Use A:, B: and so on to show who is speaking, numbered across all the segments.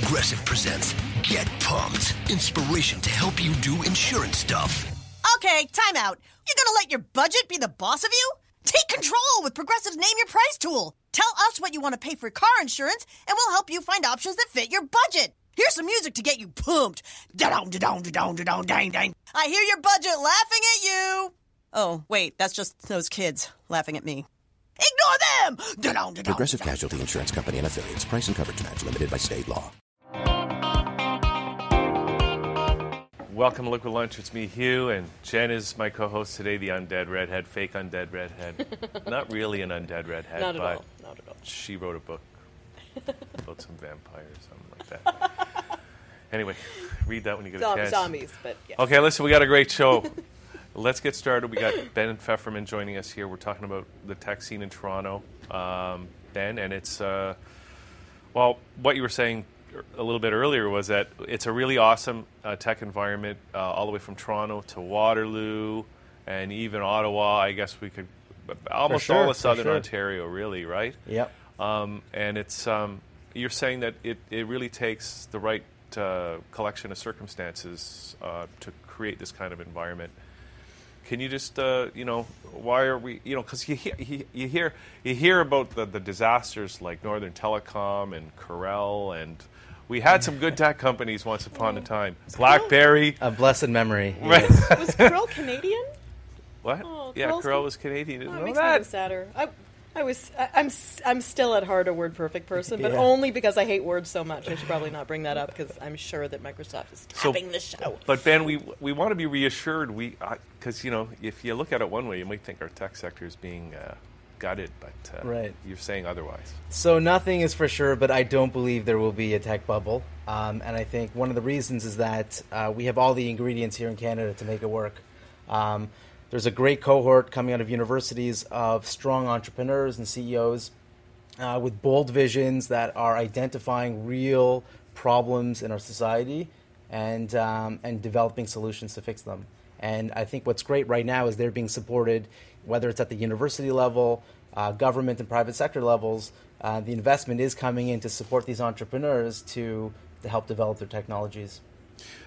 A: Progressive presents Get Pumped. Inspiration to help you do insurance stuff.
B: Okay, time out. You're gonna let your budget be the boss of you? Take control with Progressive's Name Your Price tool. Tell us what you want to pay for car insurance, and we'll help you find options that fit your budget. Here's some music to get you pumped. Da-dong, da-dong, da-dong, da-dong, dang, dang. I hear your budget laughing at you. Oh, wait, that's just those kids laughing at me. Ignore them! Da-dong, da-dong,
C: Progressive. Casualty Insurance Company and affiliates. Price and coverage match limited by state law.
D: Welcome to Liquid Lunch. It's me, Hugh, and Jen is my co-host today, the undead redhead, fake undead redhead. Not really an undead redhead,
E: Not at
D: but
E: all. Not at all.
D: she wrote a book about some vampires, something like that. anyway, read that when you get a
E: Zom-
D: chance.
E: zombies, but yes.
D: Okay, listen, we got a great show. Let's get started. We got Ben Pfefferman joining us here. We're talking about the tech scene in Toronto, um, Ben, and it's uh, well, what you were saying a little bit earlier was that it's a really awesome uh, tech environment, uh, all the way from Toronto to Waterloo and even Ottawa. I guess we could almost
F: sure,
D: all of southern
F: sure.
D: Ontario, really, right?
F: Yep.
D: Um, and it's um, you're saying that it, it really takes the right uh, collection of circumstances uh, to create this kind of environment. Can you just uh, you know why are we you know because you hear you, you hear you hear about the, the disasters like Northern Telecom and Corel and we had some good tech companies once upon a time BlackBerry
F: A blessed memory.
D: right
E: Was Corel Canadian?
D: what
E: Oh,
D: yeah
E: Corel's-
D: Corel was Canadian
E: Oh,
D: didn't
E: it
D: know
E: makes me even
D: that
E: sadder. I, I was. I, I'm. s- I'm still at heart a WordPerfect person, but
F: Yeah.
E: only because I hate words so much. I should probably not bring that up because I'm sure that Microsoft is
D: So-
E: the show.
D: But Ben, we we want to be reassured. We because you know if you look at it one way, you might think our tech sector is being uh, gutted, but uh,
F: Right.
D: you're saying otherwise.
F: So nothing is for sure, but I don't believe there will be a tech bubble. Um, and I think one of the reasons is that uh, we have all the ingredients here in Canada to make it work. Um, there's a great cohort coming out of universities of strong entrepreneurs and CEOs uh, with bold visions that are identifying real problems in our society and um, and developing solutions to fix them. And I think what's great right now is they're being supported, whether it's at the university level, uh, government and private sector levels. Uh, the investment is coming in to support these entrepreneurs to to help develop their technologies.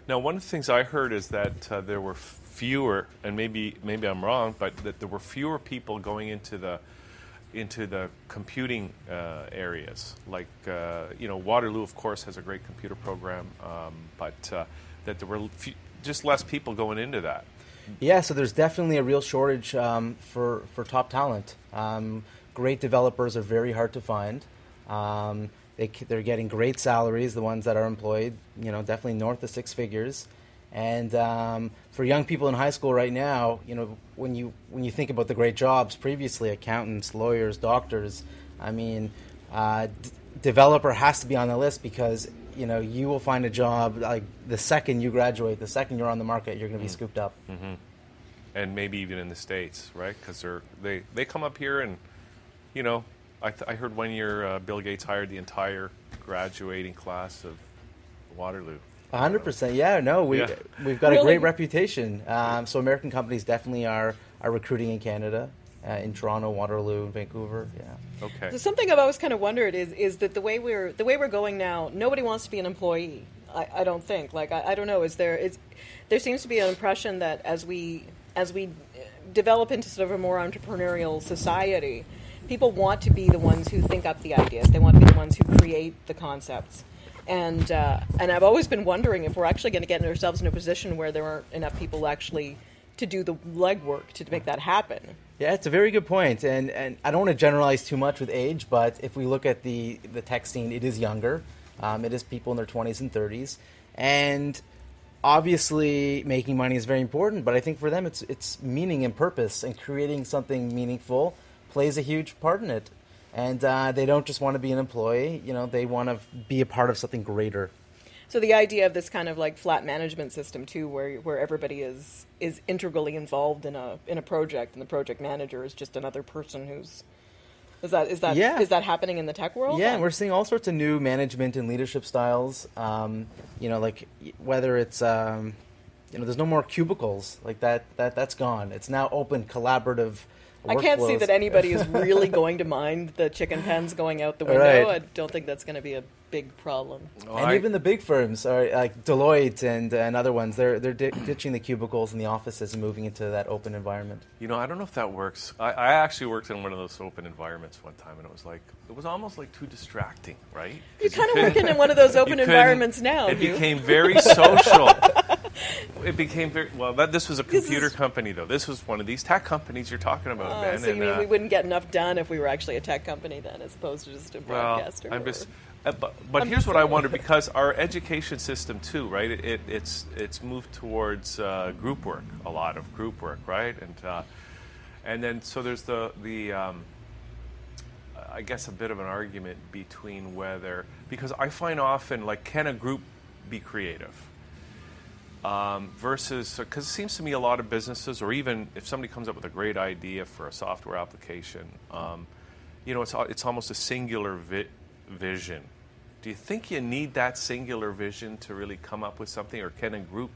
D: Now, one of the things I heard is that uh, there were fewer, and maybe maybe I'm wrong, but that there were fewer people going into the into the computing uh, areas. Like uh, you know, Waterloo, of course, has a great computer program, um, but uh, that there were just less people going into that.
F: Yeah, so there's definitely a real shortage um, for for top talent. Um, great developers are very hard to find. Um, they, they're getting great salaries. The ones that are employed, you know, definitely north of six figures. And um, for young people in high school right now, you know, when you when you think about the great jobs previously, accountants, lawyers, doctors, I mean, uh, d- developer has to be on the list because you know you will find a job like the second you graduate, the second you're on the market, you're going to be scooped up.
D: and maybe even in the states, right? Because they're they they come up here and you know I, th- I heard one year uh, Bill Gates hired the entire graduating class of Waterloo.
F: Hundred percent. Yeah, no, we
D: Yeah.
F: we've got a great reputation. Um, so American companies definitely are are recruiting in Canada, uh, in Toronto, Waterloo, and Vancouver. Yeah.
D: Okay.
E: So something I've always kind of wondered is is that the way we're the way we're going now, nobody wants to be an employee. I, I don't think. Like I, I don't know. Is there is there seems to be an impression that as we as we develop into sort of a more entrepreneurial society, people want to be the ones who think up the ideas. They want to be the ones who create the concepts. And uh, and I've always been wondering if we're actually going to get ourselves in a position where there aren't enough people actually to do the legwork to make that happen.
F: Yeah, it's a very good point, and and I don't want to generalize too much with age, but if we look at the the tech scene, it is younger. Um, it is people in their twenties and thirties, and obviously making money is very important. But I think for them, it's it's meaning and purpose, and creating something meaningful plays a huge part in it. And uh, they don't just want to be an employee; you know, they want to be a part of something greater.
E: So the idea of this kind of like flat management system too, where where everybody is is integrally involved in a in a project, and the project manager is just another person who's is that is that is
F: Yeah.
E: that happening in the tech world?
F: Yeah, and we're seeing all sorts of new management and leadership styles. Um, you know, like whether it's um, you know, there's no more cubicles like that. That that's gone. It's now open, collaborative
E: I can't see that anybody is really going to mind the chicken pens going out the window.
F: Right.
E: I don't think that's going to be a big problem.
D: Oh,
F: and
D: I-
F: even the big firms are like Deloitte and, and other ones. They're they're di- ditching the cubicles in the offices and moving into that open environment.
D: You know, I don't know if that works. I, I actually worked in one of those open environments one time, and it was like it was almost like too distracting, right?
E: You're
D: you
E: kind of working in one of those open environments now.
D: It
E: Hugh.
D: became very social. it became very well. That, this was a computer
E: is-
D: company, though. This was one of these tech companies you're talking about,
E: Oh,
D: Ben.
E: so you
D: and,
E: mean
D: uh,
E: we wouldn't get enough done if we were actually a tech company then, as opposed to just a
D: well,
E: broadcaster?
D: I'm just. Uh, but but
E: I'm
D: here's what I wonder because our education system too, right? It, it, it's it's moved towards uh, group work, a lot of group work, right? And uh, and then so there's the the um, I guess a bit of an argument between whether because I find often like can a group be creative um, versus because it seems to me a lot of businesses or even if somebody comes up with a great idea for a software application, um, you know it's it's almost a singular vi- vision. Do you think you need that singular vision to really come up with something, or can a group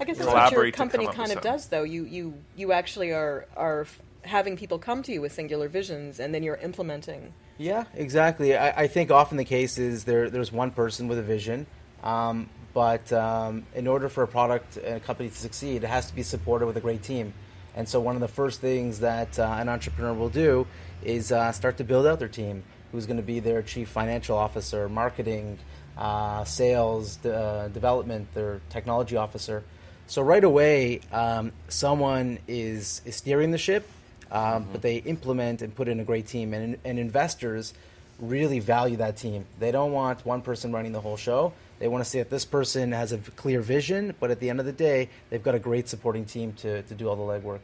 E: I guess that's what your
D: collaborate to come
E: company kind of does, though. You you you actually are are having people come to you with singular visions, and then you're implementing.
F: Yeah, exactly. I, I think often the case is there there's one person with a vision, um, but um, in order for a product and a company to succeed, it has to be supported with a great team. And so one of the first things that uh, an entrepreneur will do is uh, start to build out their team. Who's going to be their chief financial officer, marketing, uh, sales, uh, development, their technology officer. So right away, um, someone is, is steering the ship, um, but they implement and put in a great team. And, and investors really value that team. They don't want one person running the whole show. They want to see that this person has a clear vision, but at the end of the day, they've got a great supporting team to, to do all the legwork.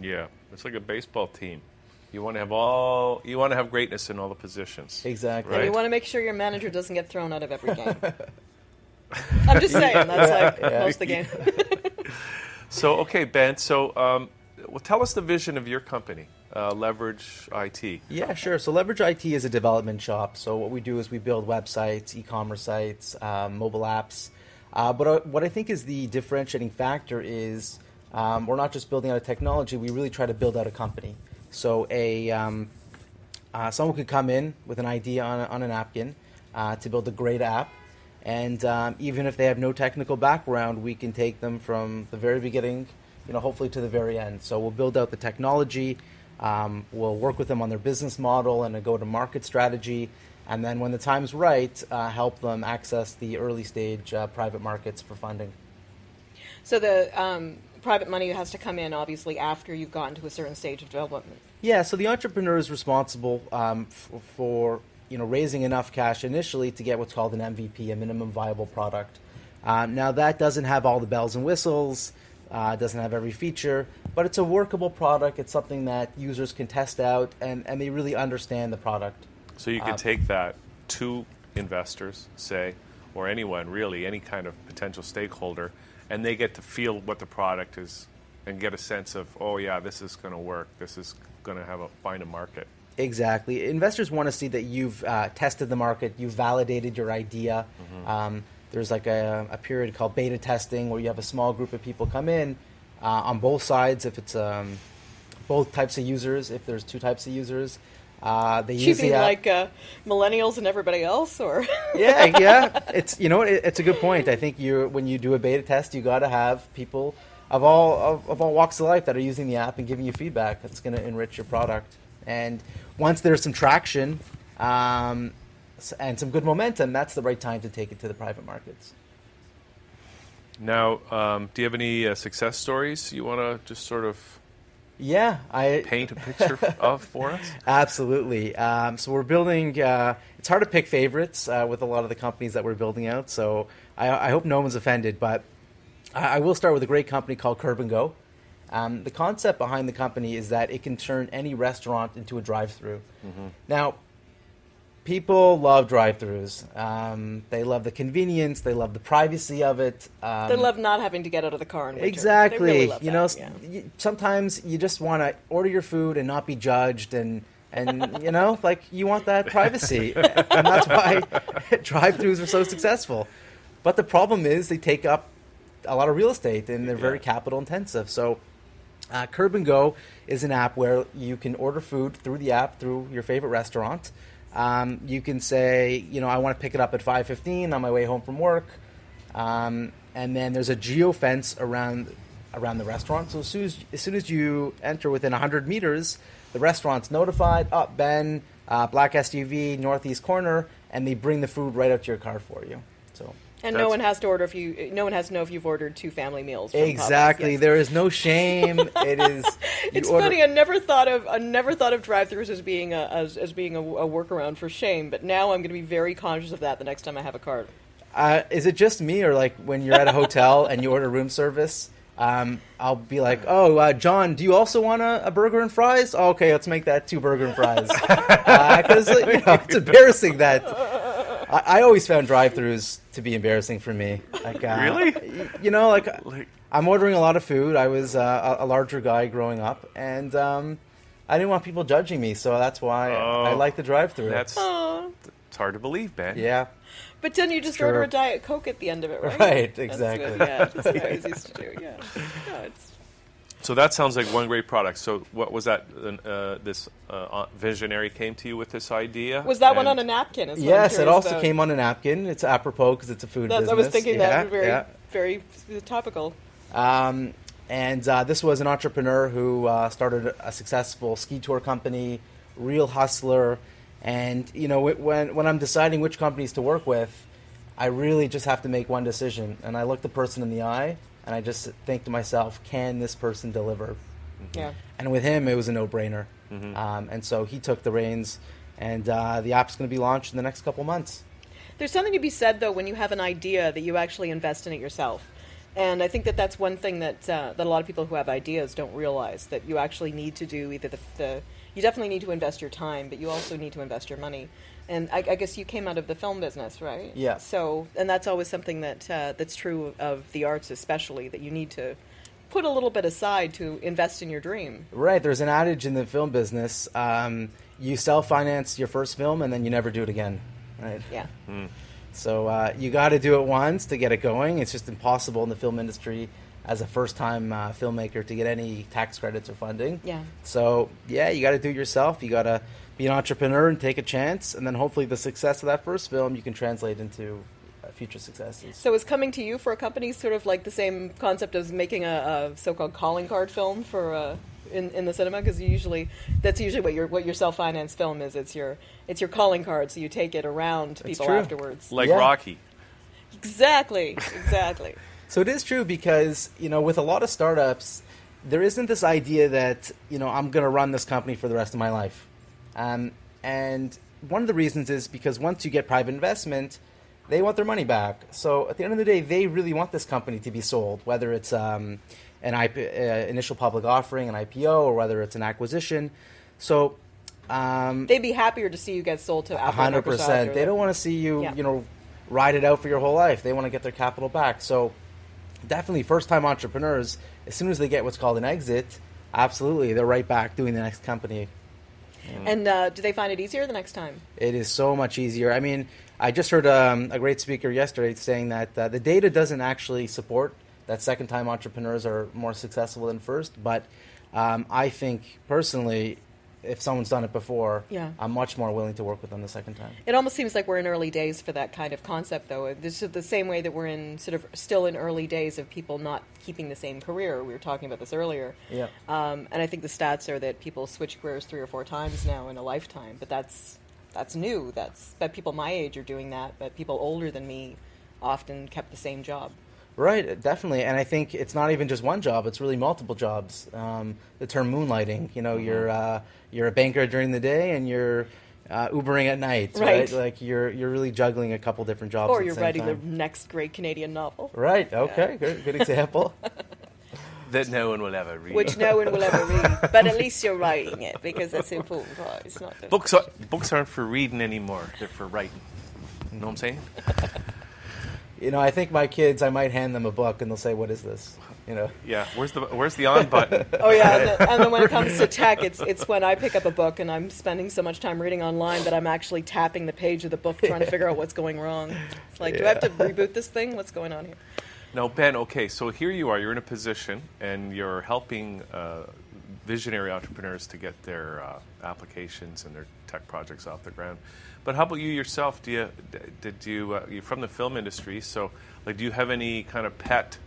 D: Yeah, it's like a baseball team. You want to have all you want to have greatness in all the positions.
F: Exactly.
E: And you want to make sure your manager doesn't get thrown out of every game. I'm just saying that's like most of the game.
D: So okay, Ben. So um, well, tell us the vision of your company, uh, Leverage IT.
F: Yeah, sure. So Leverage IT is a development shop. So what we do is we build websites, e-commerce sites, um, mobile apps. Uh, but uh, what I think is the differentiating factor is um, we're not just building out a technology. We really try to build out a company. So a um, uh, someone could come in with an idea on a, on a napkin uh, to build a great app, and um, even if they have no technical background, we can take them from the very beginning, you know, hopefully to the very end. So we'll build out the technology, um, we'll work with them on their business model and a go-to-market strategy, and then when the time's right, uh, help them access the early stage uh, private markets for funding.
E: So the um, private money has to come in obviously after you've gotten to a certain stage of development.
F: Yeah, so the entrepreneur is responsible um, f- for you know raising enough cash initially to get what's called an MVP, a minimum viable product. Um, now that doesn't have all the bells and whistles, uh, doesn't have every feature, but it's a workable product. It's something that users can test out and, and they really understand the product.
D: So you can
F: Uh,
D: take that to investors, say, or anyone really, any kind of potential stakeholder, and they get to feel what the product is and get a sense of, oh yeah, this is going to work. This is going to have a find a market.
F: Exactly. Investors want to see that you've uh, tested the market, you've validated your idea. Um, there's like a, a period called beta testing where you have a small group of people come in uh, on both sides. If it's um, both types of users, if there's two types of users, uh, they
E: You
F: use the
E: like uh, millennials and everybody else, or
F: yeah, yeah. It's you know it, it's a good point. I think you when you do a beta test, you got to have people of all of, of all walks of life that are using the app and giving you feedback. That's going to enrich your product. And once there's some traction um, and some good momentum, that's the right time to take it to the private markets.
D: Now, um, do you have any uh, success stories you want to just sort of
F: Yeah, I
D: paint a picture of for us?
F: Absolutely. Um, so we're building. Uh, it's hard to pick favorites uh, with a lot of the companies that we're building out. So I, I hope no one's offended, but I, I will start with a great company called Curb and Go. Um, the concept behind the company is that it can turn any restaurant into a drive-through. Now, people love drive-throughs. Um, they love the convenience. They love the privacy of it. Um,
E: they love not having to get out of the car in winter.
F: Exactly.
E: really love
F: you
E: that,
F: know,
E: yeah.
F: y- sometimes you just want to order your food and not be judged, and and you know, like you want that privacy, and that's why drive-throughs are so successful. But the problem is they take up a lot of real estate and they're very
D: Yeah.
F: capital intensive. So Uh, Curb and Go is an app where you can order food through the app through your favorite restaurant. Um, you can say, you know, I want to pick it up at 5:15 on my way home from work, um, and then there's a geo fence around around the restaurant. So as soon as, as soon as you enter within 100 meters, the restaurant's notified. Up, oh, Ben, uh, black SUV, northeast corner, and they bring the food right out to your car for you. So.
E: And no one has to order if you. No one has to know if you've ordered two family meals.
F: Exactly.
E: Yes.
F: There is no shame. it is.
E: It's
F: order-
E: funny. I never thought of I never thought of drive-throughs as being a, as, as being a, a workaround for shame, but now I'm going to be very conscious of that the next time I have a card.
F: Uh, is it just me, or like when you're at a hotel and you order room service? Um, I'll be like, "Oh, uh, John, do you also want a, a burger and fries? Oh, okay, let's make that two burger and fries." Because you know, it's embarrassing that I, I always found drive-throughs to be embarrassing for me. Like, uh,
D: Really?
F: You know, like,
D: Like-
F: I'm ordering a lot of food. I was uh, a, a larger guy growing up, and um, I didn't want people judging me, so that's why I
D: Oh.
F: like the drive-through.
D: That's it's hard to believe, Ben.
F: yeah.
E: But then you just
F: Sure.
E: order a diet coke at the end of it, right?
F: Right,
E: That's
F: exactly.
E: what- yeah, that's what I always used to do. Yeah, no, it's
D: So that sounds like one great product. So what was that? Uh, this uh, visionary came to you with this idea.
E: was that one on a napkin? Is
F: Yes, it also
E: about.
F: came on a napkin. It's apropos because it's a food
E: That's,
F: business.
E: I was thinking
F: yeah,
E: that very,
F: yeah.
E: very topical.
F: Um, and uh, this was an entrepreneur who uh, started a successful ski tour company, real hustler. And you know, when when I'm deciding which companies to work with, I really just have to make one decision. And I look the person in the eye, and I just think to myself, can this person deliver?
E: Yeah.
F: And with him, it was a no-brainer. Um, and so he took the reins, and uh, the app's going to be launched in the next couple months.
E: There's something to be said though when you have an idea that you actually invest in it yourself. And I think that that's one thing that uh, that a lot of people who have ideas don't realize that you actually need to do either the, the you definitely need to invest your time, but you also need to invest your money. And I, I guess you came out of the film business, right?
F: Yeah.
E: So, and that's always something that uh, that's true of the arts, especially that you need to put a little bit aside to invest in your dream.
F: Right. There's an adage in the film business: um, you self-finance your first film, and then you never do it again. Right.
E: Yeah.
F: So uh, you got to do it once to get it going. It's just impossible in the film industry as a first-time uh, filmmaker to get any tax credits or funding.
E: Yeah.
F: So yeah, you got to do it yourself. You got to be an entrepreneur and take a chance, and then hopefully the success of that first film you can translate into future successes.
E: So is coming to you for a company sort of like the same concept as making a, a so-called calling card film for uh, in in the cinema? Because usually that's usually what your what your self-financed film is. It's your it's your calling card, so you take it around to
F: That's
E: people
F: true.
E: afterwards.
D: like
F: Yeah.
D: Rocky.
E: Exactly, exactly.
F: So it is true because you know with a lot of startups, there isn't this idea that you know I'm going to run this company for the rest of my life, um, and one of the reasons is because once you get private investment, they want their money back. So at the end of the day, they really want this company to be sold, whether it's um, an IP, uh, initial public offering, an IPO, or whether it's an acquisition. So. Um,
E: They'd be happier to see you get sold to
F: a
E: Apple.
F: Hundred percent. They don't want to see you,
E: Yeah.
F: you know, ride it out for your whole life. They want to get their capital back. So, definitely, first-time entrepreneurs, as soon as they get what's called an exit, absolutely, they're right back doing the next company.
E: And uh, do they find it easier the next time?
F: It is so much easier. I mean, I just heard um, a great speaker yesterday saying that uh, the data doesn't actually support that second-time entrepreneurs are more successful than first, but um, I think personally. If someone's done it before,
E: Yeah.
F: I'm much more willing to work with them the second time.
E: It almost seems like we're in early days for that kind of concept, though. This is the same way that we're in sort of still in early days of people not keeping the same career. We were talking about this earlier.
F: Yeah.
E: Um, and I think the stats are that people switch careers three or four times now in a lifetime. But that's that's new. That's that people my age are doing that, but people older than me often kept the same job.
F: Right, definitely, and I think it's not even just one job; it's really multiple jobs. Um, the term moonlighting, you know, you're uh, you're a banker during the day and you're uh, Ubering at night, right.
E: Right.
F: Like you're you're really juggling a couple different jobs.
E: Or
F: at
E: you're
F: same
E: writing
F: time.
E: the next great Canadian novel,
F: Right. Okay. Good. Good example.
D: That no one will ever read.
E: which no one will ever read. But at least you're writing it because that's important. Right? It's not the,
D: books are, books aren't for reading anymore. They're for writing. You know what I'm saying?
F: you know, I think my kids, I might hand them a book and they'll say, "What is this?" You know.
D: Yeah. Where's the Where's the on button?
E: Oh yeah, and then, and then when it comes to tech, it's it's when I pick up a book and I'm spending so much time reading online that I'm actually tapping the page of the book trying to figure out what's going wrong. It's like, do I have to reboot this thing? What's going on here?
D: Now, Ben, okay, so here you are. You're in a position and you're helping uh, visionary entrepreneurs to get their uh, applications and their tech projects off the ground. But how about you yourself? Do you did you uh, you're from the film industry? So, like, do you have any kind of pet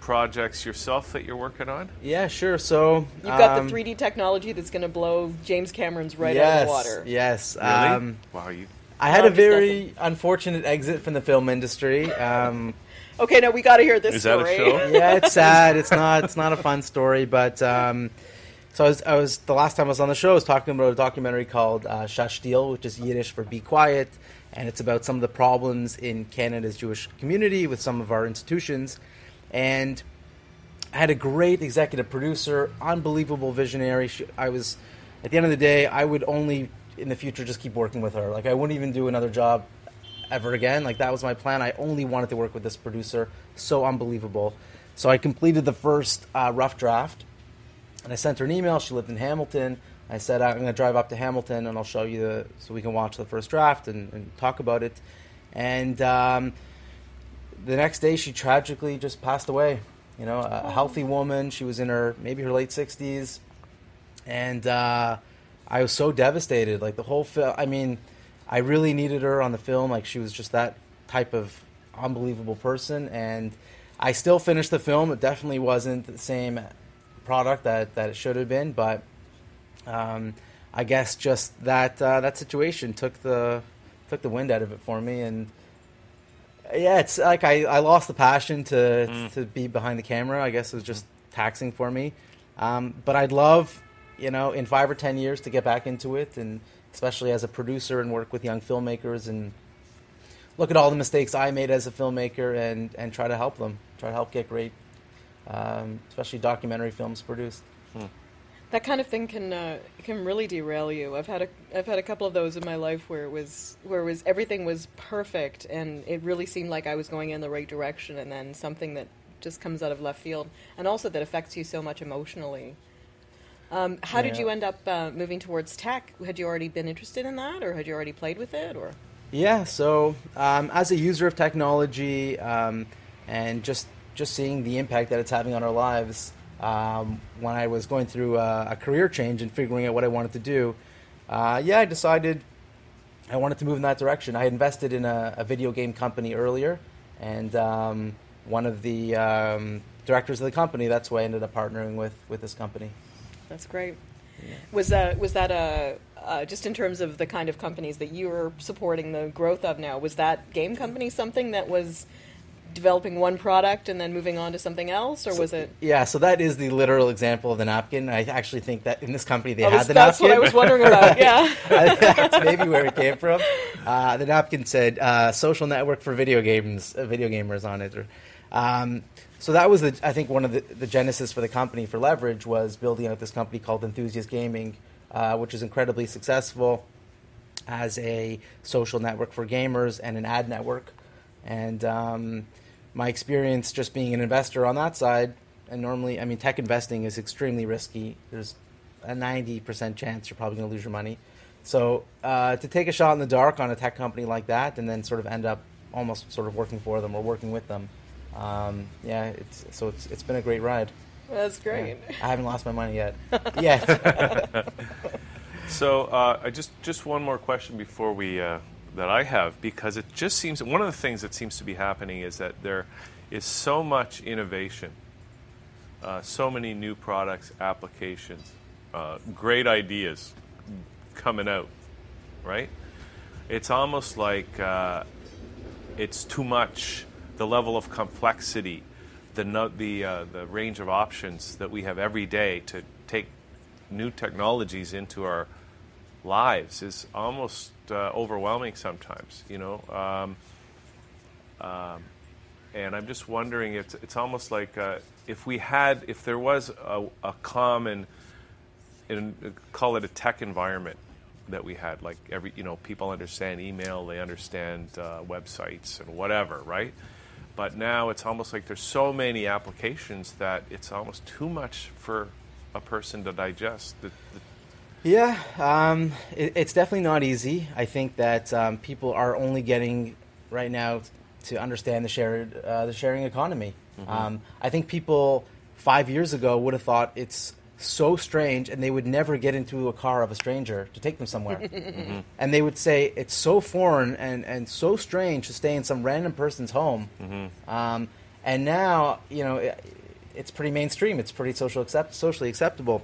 D: projects yourself that you're working on?
F: Yeah, sure. So
E: You've got
F: um,
E: the 3D technology that's going to blow James Cameron's right
F: yes,
E: out of the water.
F: Yes.
D: Really?
F: Um,
D: wow, you.
F: I had
E: No,
F: a
E: I'm just
F: very unfortunate exit from the film industry. Um,
E: Okay, now we got to hear this
D: Is that a
E: story.
D: show?
F: yeah, it's sad. It's not. It's not a fun story. But um, so I was, I was. The last time I was on the show, I was talking about a documentary called uh, Shashtil, which is Yiddish for "Be Quiet," and it's about some of the problems in Canada's Jewish community with some of our institutions. And I had a great executive producer, unbelievable visionary. She, I was, at the end of the day, I would only in the future just keep working with her. Like I wouldn't even do another job ever again. Like that was my plan. I only wanted to work with this producer. So unbelievable. So I completed the first uh, rough draft, and I sent her an email. She lived in Hamilton. I said I'm going to drive up to Hamilton and I'll show you the so we can watch the first draft and, and talk about it. And um, the next day, she tragically just passed away. You know, a, healthy woman. She was in her maybe her late 60s, and uh, I was so devastated. Like the whole film. I mean, I really needed her on the film. Like she was just that type of unbelievable person, and I still finished the film. It definitely wasn't the same product that, that it should have been, but um, I guess just that uh, that situation took the took the wind out of it for me, and yeah, it's like I, I lost the passion to to be behind the camera. I guess it was just taxing for me, um, but I'd love you know in five or ten years to get back into it, and especially as a producer and work with young filmmakers and look at all the mistakes I made as a filmmaker and and try to help them, try to help get great, um, especially documentary films produced.
E: That kind of thing can uh, can really derail you. I've had a I've had a couple of those in my life where it was where it was everything was perfect and it really seemed like I was going in the right direction, and then something that just comes out of left field, and also that affects you so much emotionally. Um, how did you end up uh, moving towards tech? Had you already been interested in that, or had you already played with it, or?
F: Yeah, so um, as a user of technology um, and just just seeing the impact that it's having on our lives, um, when I was going through a, a career change and figuring out what I wanted to do, uh, yeah, I decided I wanted to move in that direction. I had invested in a, a video game company earlier, and um, one of the um, directors of the company, that's why I ended up partnering with, with this company.
E: That's great. Was that was that a uh, just in terms of the kind of companies that you were supporting the growth of now? Was that game company something that was developing one product and then moving on to something else, or was it?
F: Yeah, so that is the literal example of the napkin. I actually think that in this company they had the
E: that's
F: napkin.
E: what I was wondering about. Yeah.
F: that's maybe where it came from. Uh, the napkin said uh, "social network for video games," uh, video gamers on it. Or, um, so that was, the, I think, one of the, the genesis for the company for Leverage was building out this company called Enthusiast Gaming, uh, which is incredibly successful as a social network for gamers and an ad network. And um, my experience just being an investor on that side, and normally, I mean, tech investing is extremely risky. There's a 90% chance you're probably going to lose your money. So uh, to take a shot in the dark on a tech company like that and then sort of end up almost sort of working for them or working with them, um, yeah, it's, so it's, it's been a great ride.
E: That's great.
F: Yeah. I haven't lost my money yet. yet.
D: So uh, I just just one more question before we uh, that I have because it just seems one of the things that seems to be happening is that there is so much innovation, uh, so many new products, applications, uh, great ideas coming out, right? It's almost like uh, it's too much. The level of complexity, the the uh, the range of options that we have every day to take new technologies into our lives is almost uh, overwhelming sometimes. You know, um, um, and I'm just wondering. It's it's almost like uh, if we had, if there was a, a common, in, call it a tech environment that we had, like every you know people understand email, they understand uh, websites and whatever, right? But now it's almost like there's so many applications that it's almost too much for a person to digest. The, the,
F: Yeah, um, it, it's definitely not easy. I think that um, people are only getting right now to understand the shared uh, the sharing economy. Um, I think people five years ago would have thought it's so strange, and they would never get into a car of a stranger to take them somewhere. And they would say it's so foreign and, and so strange to stay in some random person's home. Um, and now, you know, it, it's pretty mainstream. It's pretty social accept- socially acceptable.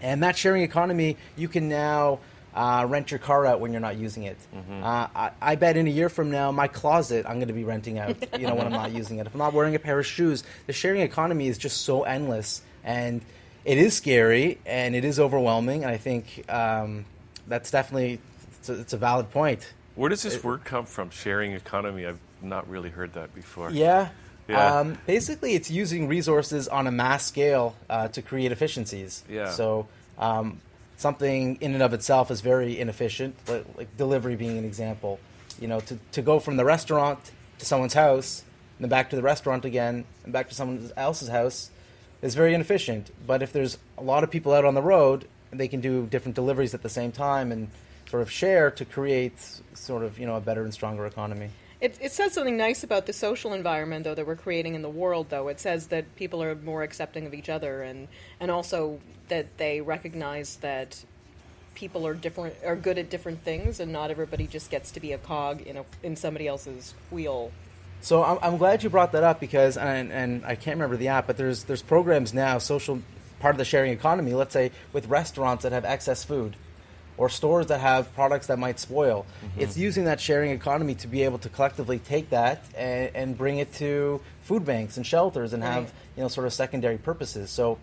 F: And that sharing economy, you can now uh, rent your car out when you're not using it. Uh, I, I bet in a year from now, my closet I'm going to be renting out. You know, when I'm not using it. If I'm not wearing a pair of shoes, the sharing economy is just so endless, and it is scary and it is overwhelming. And I think um, that's definitely it's a, it's a valid point.
D: Where does this word come from? Sharing economy. I've not really heard that before.
F: Yeah.
D: Yeah.
F: Um, basically, it's using resources on a mass scale uh, to create efficiencies.
D: Yeah.
F: So um, something in and of itself is very inefficient, like, like delivery being an example. You know, to, to go from the restaurant to someone's house, and then back to the restaurant again, and back to someone else's house is very inefficient. But if there's a lot of people out on the road, they can do different deliveries at the same time and sort of share to create sort of you know a better and stronger economy.
E: It, it says something nice about the social environment, though, that we're creating in the world. Though it says that people are more accepting of each other, and and also that they recognize that people are different, are good at different things, and not everybody just gets to be a cog in a in somebody else's wheel.
F: So I'm, I'm glad you brought that up because, and, and I can't remember the app, but there's there's programs now, social part of the sharing economy. Let's say with restaurants that have excess food, or stores that have products that might spoil. Mm-hmm. It's using that sharing economy to be able to collectively take that and, and bring it to food banks and shelters and have you know sort of secondary purposes. So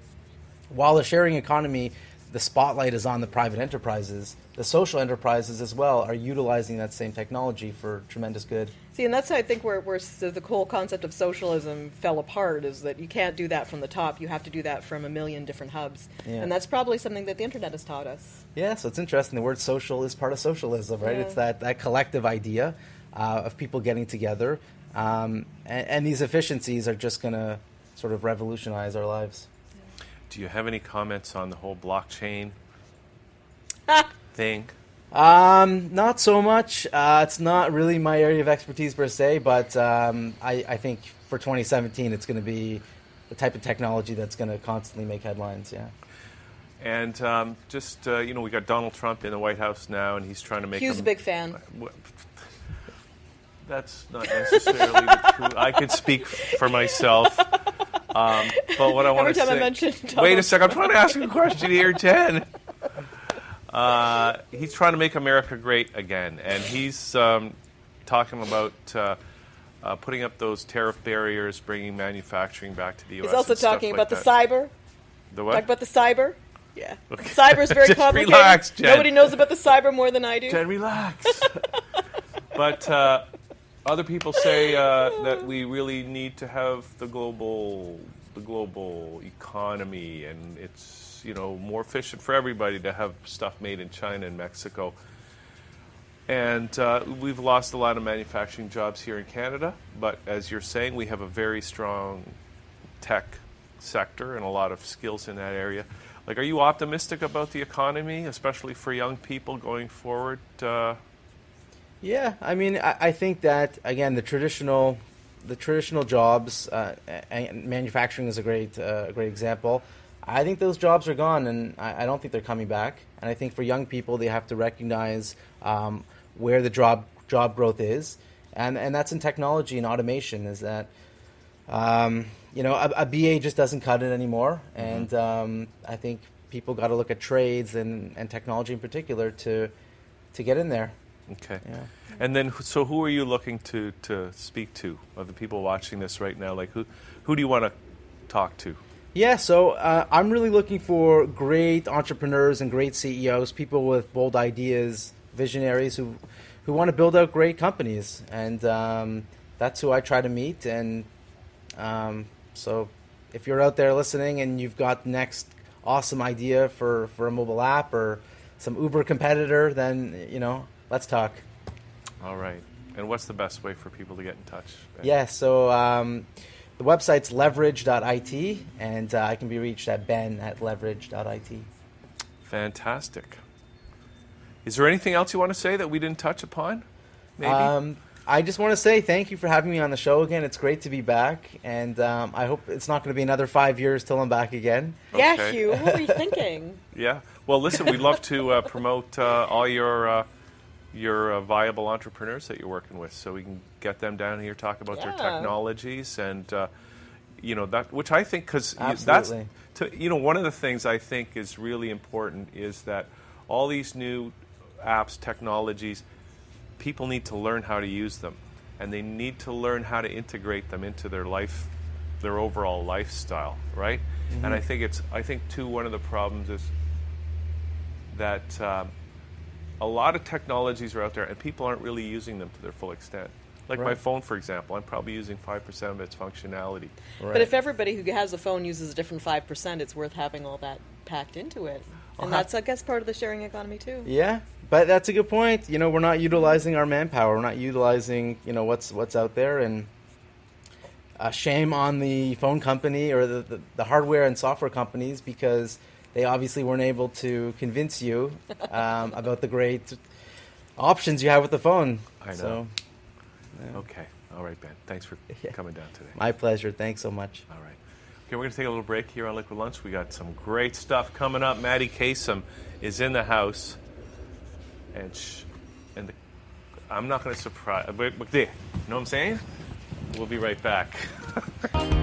F: while the sharing economy, the spotlight is on the private enterprises, the social enterprises as well are utilizing that same technology for tremendous good.
E: See, and that's how I think where where the whole concept of socialism fell apart is that you can't do that from the top. You have to do that from a million different hubs,
F: Yeah.
E: and that's probably something that the internet has taught us.
F: Yeah, so it's interesting. The word social is part of socialism, right?
E: Yeah.
F: It's that, that collective idea uh, of people getting together. Um, and, and these efficiencies are just going to sort of revolutionize our lives.
D: Do you have any comments on the whole blockchain thing?
F: Um, not so much. Uh, it's not really my area of expertise per se, but um, I, I think for 2017 it's going to be the type of technology that's going to constantly make headlines, yeah.
D: And um, just uh, you know, we got Donald Trump in the White House now, and he's trying to make.
E: Hugh's a big fan.
D: That's not necessarily the truth. I could speak for myself. Um, but what I want
E: Every
D: to
E: time I
D: say,
E: mention
D: wait a second, I'm trying to ask you a question here, Jen. Uh, he's trying to make America great again, and he's um, talking about uh, uh, putting up those tariff barriers, bringing manufacturing back to the U.S.
E: He's also talking
D: like
E: about the
D: that.
E: cyber.
D: The what?
E: Talk about the cyber. Yeah, cyber is very complicated.
D: relax, Jen.
E: Nobody knows about the cyber more than I do.
D: Jen, relax. but uh, other people say uh, that we really need to have the global, the global economy, and it's you know more efficient for everybody to have stuff made in China and Mexico. And uh, we've lost a lot of manufacturing jobs here in Canada, but as you're saying, we have a very strong tech sector and a lot of skills in that area. Like, are you optimistic about the economy, especially for young people going forward? Uh,
F: Yeah, I mean, I, I think that again, the traditional, the traditional jobs, uh, and manufacturing is a great, uh, great example. I think those jobs are gone, and I, I don't think they're coming back. And I think for young people, they have to recognize um, where the job job growth is, and and that's in technology and automation. Is that um, you know, a, a BA just doesn't cut it anymore, and um, I think people got to look at trades and, and technology in particular to to get in there.
D: Okay.
F: Yeah.
D: And then, so who are you looking to, to speak to of the people watching this right now? Like, who, who do you want to talk to?
F: Yeah, so uh, I'm really looking for great entrepreneurs and great CEOs, people with bold ideas, visionaries who who want to build out great companies, and um, that's who I try to meet. And um, so, if you're out there listening and you've got the next awesome idea for for a mobile app or some Uber competitor, then you know, let's talk.
D: All right. And what's the best way for people to get in touch? Ben?
F: Yeah, so um, the website's leverage.it, and uh, I can be reached at ben at leverage.it.
D: Fantastic. Is there anything else you want to say that we didn't touch upon? Maybe.
F: Um, I just want to say thank you for having me on the show again. It's great to be back, and um, I hope it's not going to be another five years till I'm back again.
E: Yeah,
D: Okay.
E: Hugh, what were you thinking?
D: Yeah. Well, listen, we'd love to uh, promote uh, all your uh, your uh, viable entrepreneurs that you're working with, so we can get them down here talk about their technologies and uh, you know that which I think because that's to, you know one of the things I think is really important is that all these new apps technologies people need to learn how to use them and they need to learn how to integrate them into their life their overall lifestyle right? And i think it's i think too one of the problems is that um, a lot of technologies are out there and people aren't really using them to their full extent like my phone for example i'm probably using 5% of its functionality
E: But if everybody who has a phone uses a different five percent, it's worth having all that packed into it, and that's I guess part of the sharing economy too.
F: Yeah, but that's a good point. You know, we're not utilizing our manpower. We're not utilizing you know what's what's out there, and uh, shame on the phone company or the, the the hardware and software companies because they obviously weren't able to convince you um, about the great options you have with the phone.
D: I know.
F: So,
D: okay all right ben thanks for
F: Yeah.
D: coming down today
F: my pleasure. Thanks so much.
D: All right. Okay, we're going to take a little break here on Liquid Lunch. We got some great stuff coming up. Maddie Kasem is in the house, and sh- and the, I'm not going to surprise. But, but there, you know what I'm saying? We'll be right back.